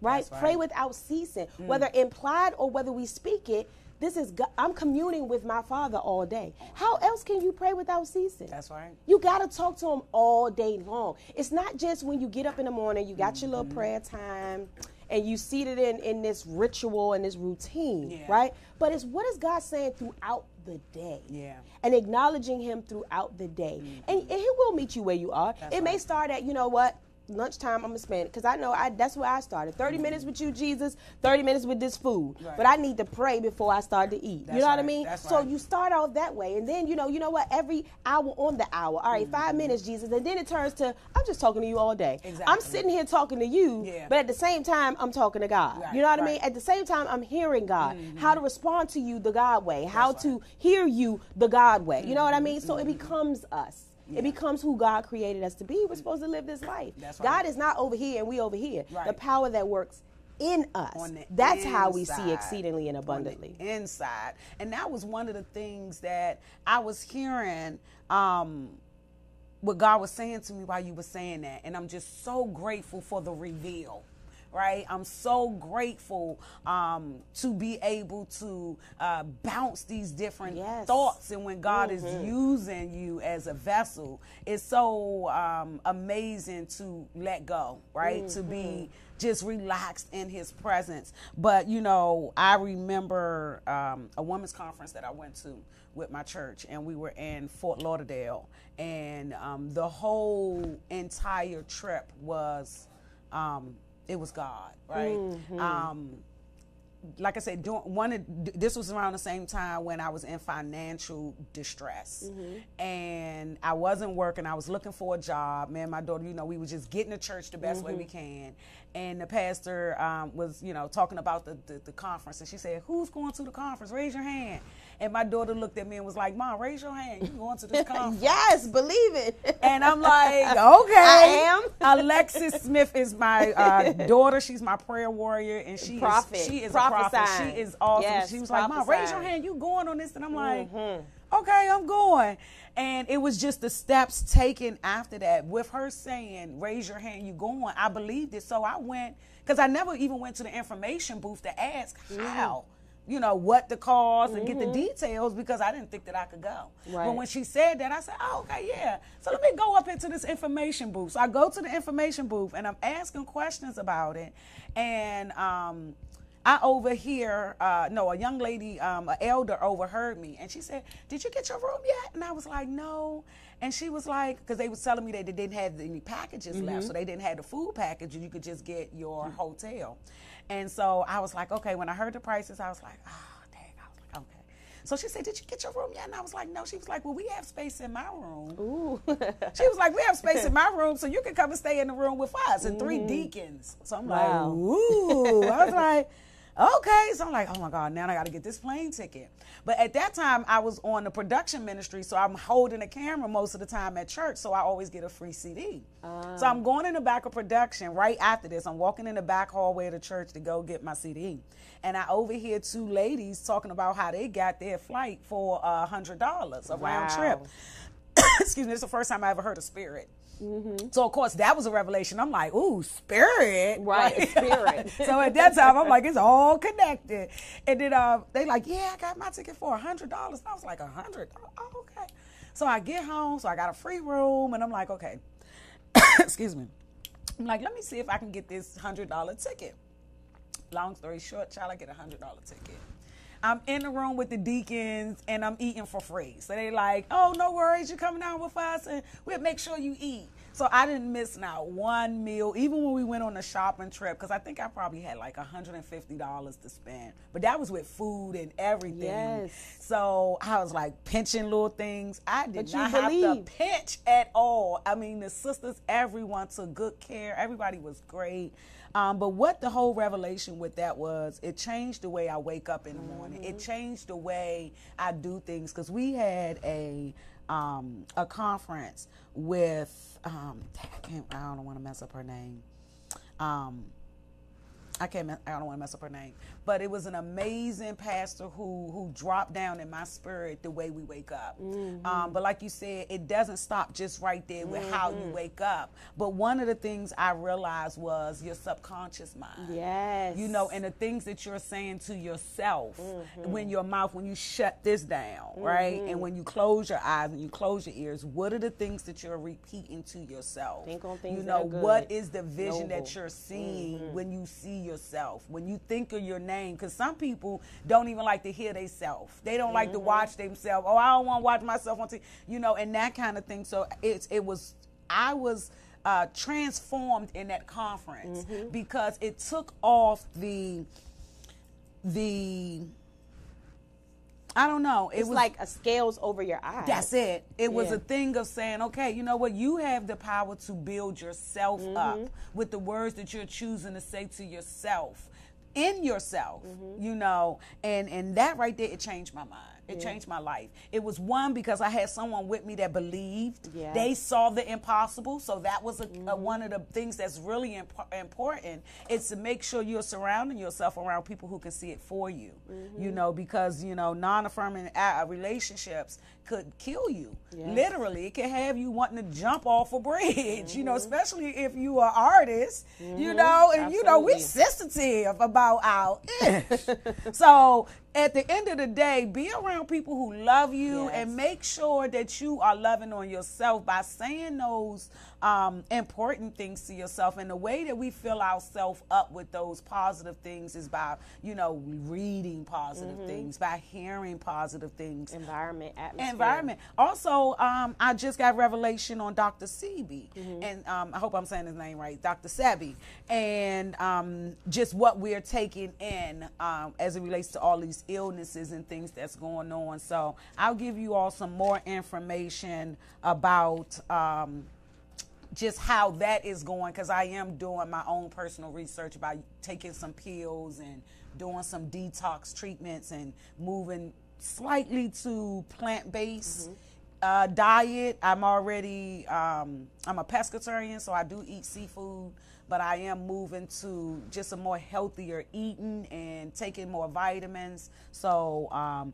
right? That's Pray without ceasing, whether implied or whether we speak it. This is God. I'm communing with my Father all day. How else can you pray without ceasing? That's right. You got to talk to him all day long. It's not just when you get up in the morning, you got your little Mm-hmm. prayer time, and you seated in in this ritual and this routine, Yeah. right? But it's what is God saying throughout the day? Yeah. Mm-hmm. And acknowledging Him throughout the day, and, and He will meet you where you are. That's it may start at you know what. Lunchtime, I'm gonna spend because I know I, that's where I started. 30 mm-hmm. minutes with you, Jesus. 30 minutes with this food. Mm-hmm. Right. But I need to pray before I start to eat. That's you know what I mean? That's so right. you start out that way, and then you know, you know what? Every hour on the hour. All right, five mm-hmm. minutes, Jesus, and then it turns to I'm just talking to you all day. Exactly. I'm sitting here talking to you, Yeah. but at the same time, I'm talking to God. Right, you know what I mean? At the same time, I'm hearing God. Mm-hmm. How to respond to you the God way. How to hear you the God way. You know what I mean? So it becomes us. Yeah. It becomes who God created us to be. We're supposed to live this life. That's God is not over here and we over here. Right. The power that works in us. That's how we see exceedingly and abundantly. inside. And that was one of the things that I was hearing um, what God was saying to me while you were saying that. And I'm just so grateful for the reveal. Right, I'm so grateful um, to be able to uh, bounce these different Yes. thoughts, and when God is using you as a vessel, it's so um, amazing to let go, right? To be just relaxed in His presence. But you know, I remember um, a women's conference that I went to with my church, and we were in Fort Lauderdale, and um, the whole entire trip was. It was God, right? Um, like I said, doing one of, this was around the same time when I was in financial distress, and I wasn't working. I was looking for a job. Man, my daughter, you know, we were just getting to church the best way we can. And the pastor um, was, you know, talking about the, the the conference, and she said, "Who's going to the conference? Raise your hand." And my daughter looked at me and was like, "Mom, raise your hand. You going to this *laughs* conference?" Yes, believe it. And I'm like, *laughs* okay. I am. *laughs* Alexis Smith is my uh, daughter. She's my prayer warrior, and she Prophet. is she is a prophet. She is awesome. Yes, she was like, Mom, raise your hand. You going on this? And I'm like, Mm-hmm. okay, I'm going. And it was just the steps taken after that with her saying, raise your hand, you going. I believed it. So I went, because I never even went to the information booth to ask Mm-hmm. how. You know what the cost and get the details because I didn't think that I could go. Right. But when she said that, I said, "Oh, okay, yeah." So let me go up into this information booth. So I go to the information booth and I'm asking questions about it, and um, I overhear, uh, no, a young lady, um, an elder overheard me, and she said, "Did you get your room yet?" And I was like, "No." And she was like, because they was telling me that they didn't have any packages left, so they didn't have the food package, and you could just get your hotel. And so I was like, okay. When I heard the prices, I was like, oh, dang. I was like, okay. So she said, did you get your room yet? And I was like, no. She was like, well, we have space in my room. Ooh. *laughs* She was like, we have space in my *laughs* room, so you can come and stay in the room with us and three mm. deacons. So I'm Wow. like, ooh. I was like, okay. So I'm like, oh my God, now I got to get this plane ticket. But at that time, I was on the production ministry, so I'm holding a camera most of the time at church, so I always get a free CD. Ah. So I'm going in the back of production right after this. I'm walking in the back hallway of the church to go get my CD. And I overhear two ladies talking about how they got their flight for a $100, a round Wow. trip. *coughs* Excuse me, this is the first time I ever heard of spirit. So of course that was a revelation. I'm like, ooh, spirit, *laughs* Right, spirit. *laughs* so at that time, I'm like, it's *laughs* all connected. And then uh, they like, yeah, I got my ticket for a hundred dollars. I was like, a hundred? Oh, okay. So I get home, so I got a free room, and I'm like, okay. *coughs* Excuse me. I'm like, let me see if I can get this hundred dollar ticket. Long story short, child, I get a hundred dollar ticket. I'm in the room with the deacons and I'm eating for free. So they like, oh, no worries, you're coming out with us and we'll make sure you eat. So I didn't miss not one meal, even when we went on a shopping trip, because I think I probably had like $150 to spend. But that was with food and everything. Yes. So I was like pinching little things. I did But not have to pinch at all. I mean, the sisters, everyone took good care. Everybody was great. Um, but what the whole revelation with that was, it changed the way I wake up in the morning. It changed the way I do things because we had a um, a conference with um, I I don't want to mess up her name. Um, I can't. I don't want to mess up her name, but it was an amazing pastor who who dropped down in my spirit the way we wake up. Mm-hmm. Um, but like you said, it doesn't stop just right there with how you mm-hmm. wake up. But one of the things I realized was your subconscious mind. Yes. You know, and the things that you're saying to yourself mm-hmm. when your mouth, when you shut this down, right? And when you close your eyes and you close your ears, what are the things that you're repeating to yourself? Think on things You that know, are good, what is the vision noble. that you're seeing when you see yourself, when you think of your name? Because some people don't even like to hear themselves. They don't like to watch themselves. Oh, I don't want to watch myself on TV, you know, and that kind of thing. So it's it was, I was uh, transformed in that conference because it took off the, the, I don't know. It It's was like a scales over your eyes. that's it. It was Yeah. a thing of saying, okay, you know what? You have the power to build yourself Mm-hmm. up with the words that you're choosing to say to yourself, in yourself, Mm-hmm. you know, and and that right there, it changed my mind. It changed my life. It was one because I had someone with me that believed. Yeah. They saw the impossible, so that was a, a- mm-hmm. one of the things that's really imp- important. Is to make sure you're surrounding yourself around people who can see it for you. Mm-hmm. You know, because you know, non-affirming uh, relationships could kill you. Yes. Literally, it can have you wanting to jump off a bridge. You know, mm-hmm. especially if you are artist. You know, and you know we Absolutely. sensitive about our. *laughs* so at the end of the day, be around people who love you Yes. and make sure that you are loving on yourself by saying those um, important things to yourself. And the way that we fill ourselves up with those positive things is by, you know, reading positive Mm-hmm. things, by hearing positive things. Environment, atmosphere. Environment. Also, um, I just got revelation on Dr. Sebi, Mm-hmm. and um, I hope I'm saying his name right, Dr. Sebi, and um, just what we're taking in um, as it relates to all these illnesses and things that's going on. So I'll give you all some more information about. Just how that is going because I am doing my own personal research by taking some pills and doing some detox treatments and moving slightly to plant based uh, diet. I'm already um, I'm a pescatarian, so I do eat seafood, but I am moving to just a more healthier eating and taking more vitamins. So. Um,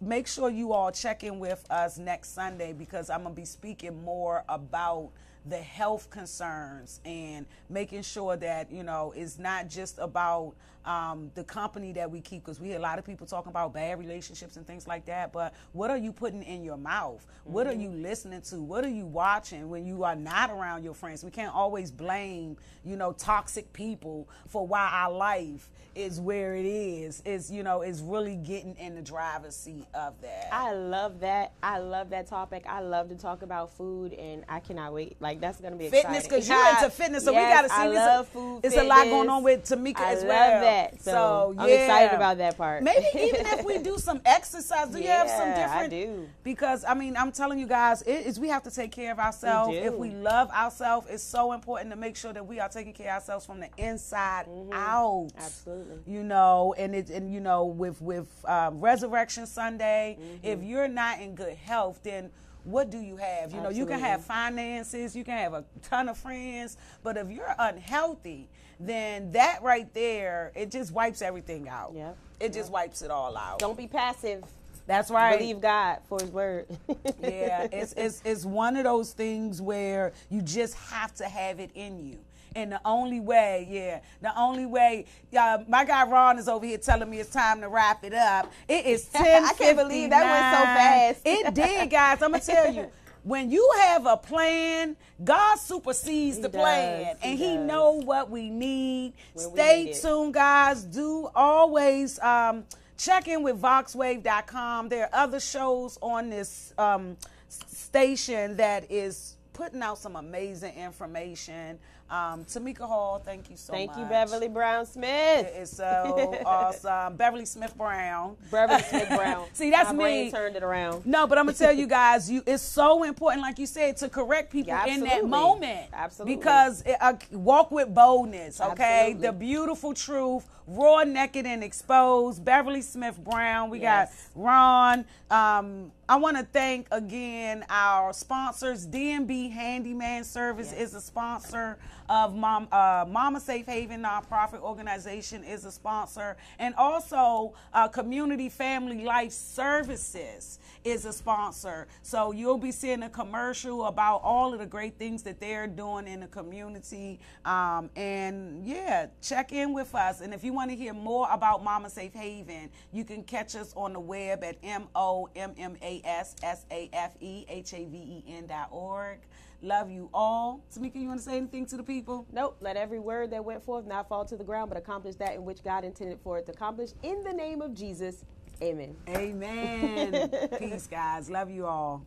make sure you all check in with us next Sunday because I'm going to be speaking more about the health concerns and making sure that, you know, it's not just about um, the company that we keep because we hear a lot of people talking about bad relationships and things like that. But what are you putting in your mouth? What are you listening to? What are you watching when you are not around your friends? We can't always blame, you know, toxic people for why our life is where it is. Is you know, is really getting in the driver's seat of that. I love that. I love that topic. I love to talk about food, and I cannot wait. Like that's gonna be fitness because you're into fitness, so we got to see. I love a, food. It's a lot going on with Tamika I as love well. that. So, I'm yeah. excited about that part. Maybe even if we *laughs* do some exercise, do you have some Yeah, I different? do. Because I mean, I'm telling you guys, it is we have to take care of ourselves. If we love ourselves, it's so important to make sure that we are taking care of ourselves from the inside out. Mm-hmm. Absolutely. You know, and it and you know with with um, Resurrection Sunday, Mm-hmm. if you're not in good health, then what do you have? You know, you can have finances, you can have a ton of friends, but if you're unhealthy, then that right there, it just wipes everything out. Yeah. It just wipes it all out. Don't be passive. That's right. Believe God for His word. *laughs* yeah, it's, it's it's one of those things where you just have to have it in you. And the only way, yeah, the only way, uh, my guy Ron is over here telling me it's time to wrap it up. It is ten. *laughs* I can't believe that went so fast. It did, guys. I'm gonna tell you. *laughs* When you have a plan, God supersedes the does, plan, he and He does. know what we need. When we Stay need it. tuned, guys. Do always um, check in with voxwave.com. There are other shows on this um, station that is putting out some amazing information. Um, Tamika Hall, thank you so thank much. Thank you, Beverly Brown Smith. It is so *laughs* awesome. Beverly Smith Brown. Beverly Smith Brown. *laughs* See, that's My me. turned it around. No, but I'm gonna tell you guys, you it's so important, like you said, to correct people Yeah, in that moment. Absolutely. Because it, uh, walk with boldness, okay? Absolutely. The beautiful truth, raw, naked, and exposed. Beverly Smith Brown. We Yes. got Ron. Um, I want to thank again our sponsors. DMB Handyman Service Yes. is a sponsor of Mom, uh, Mama Safe Haven nonprofit organization is a sponsor, and also uh, Community Family Life Services is a sponsor. So you'll be seeing a commercial about all of the great things that they're doing in the community. Um, and yeah, check in with us. And if you want to hear more about Mama Safe Haven, you can catch us on the web at M O M M A S S A F E H A V E N dot org. Love you all. Tamika, you want to say anything to the people? Nope. Let every word that went forth not fall to the ground, but accomplish that in which God intended for it to accomplish. In the name of Jesus, amen. Amen. *laughs* Peace, guys. Love you all.